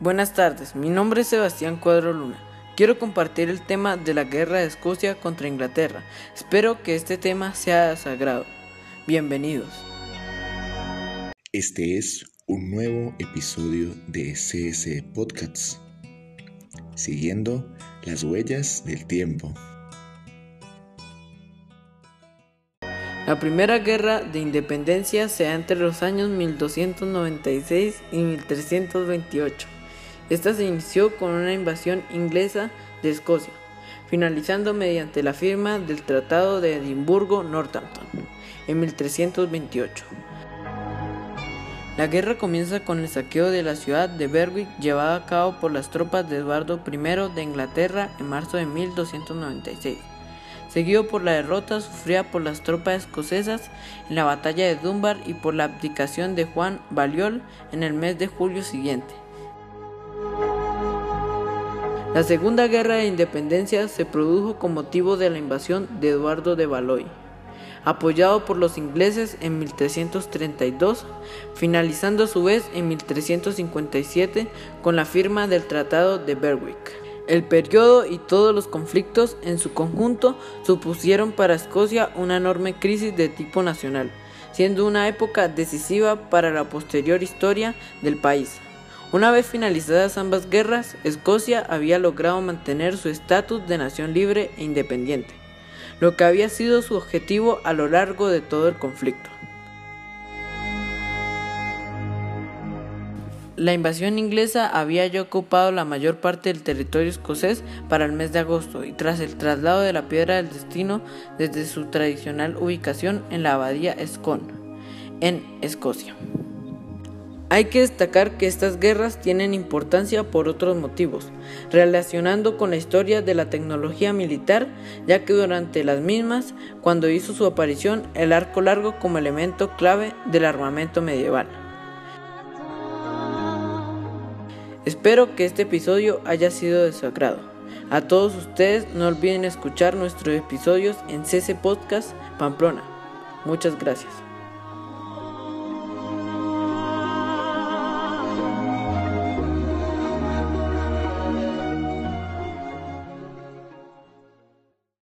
Buenas tardes, mi nombre es Sebastián Cuadro Luna. Quiero compartir el tema de la guerra de Escocia contra Inglaterra. Espero que este tema sea sagrado. Bienvenidos. Este es un nuevo episodio de CS Podcasts, siguiendo las huellas del tiempo. La primera guerra de independencia se da entre los años 1296 y 1328 esta se inició con una invasión inglesa de Escocia, finalizando mediante la firma del Tratado de Edimburgo-Northampton en 1328. La guerra comienza con el saqueo de la ciudad de Berwick llevado a cabo por las tropas de Eduardo I de Inglaterra en marzo de 1296, seguido por la derrota sufrida por las tropas escocesas en la batalla de Dunbar y por la abdicación de Juan Baliol en el mes de julio siguiente. La Segunda Guerra de Independencia se produjo con motivo de la invasión de Eduardo de Valois, apoyado por los ingleses en 1332, finalizando a su vez en 1357 con la firma del Tratado de Berwick. El periodo y todos los conflictos en su conjunto supusieron para Escocia una enorme crisis de tipo nacional, siendo una época decisiva para la posterior historia del país. Una vez finalizadas ambas guerras, Escocia había logrado mantener su estatus de nación libre e independiente, lo que había sido su objetivo a lo largo de todo el conflicto. La invasión inglesa había ya ocupado la mayor parte del territorio escocés para el mes de agosto y tras el traslado de la piedra del destino desde su tradicional ubicación en la abadía Scone, en Escocia. Hay que destacar que estas guerras tienen importancia por otros motivos, relacionando con la historia de la tecnología militar, ya que durante las mismas, cuando hizo su aparición el arco largo como elemento clave del armamento medieval. Espero que este episodio haya sido de su agrado. A todos ustedes no olviden escuchar nuestros episodios en CC Podcast Pamplona. Muchas gracias.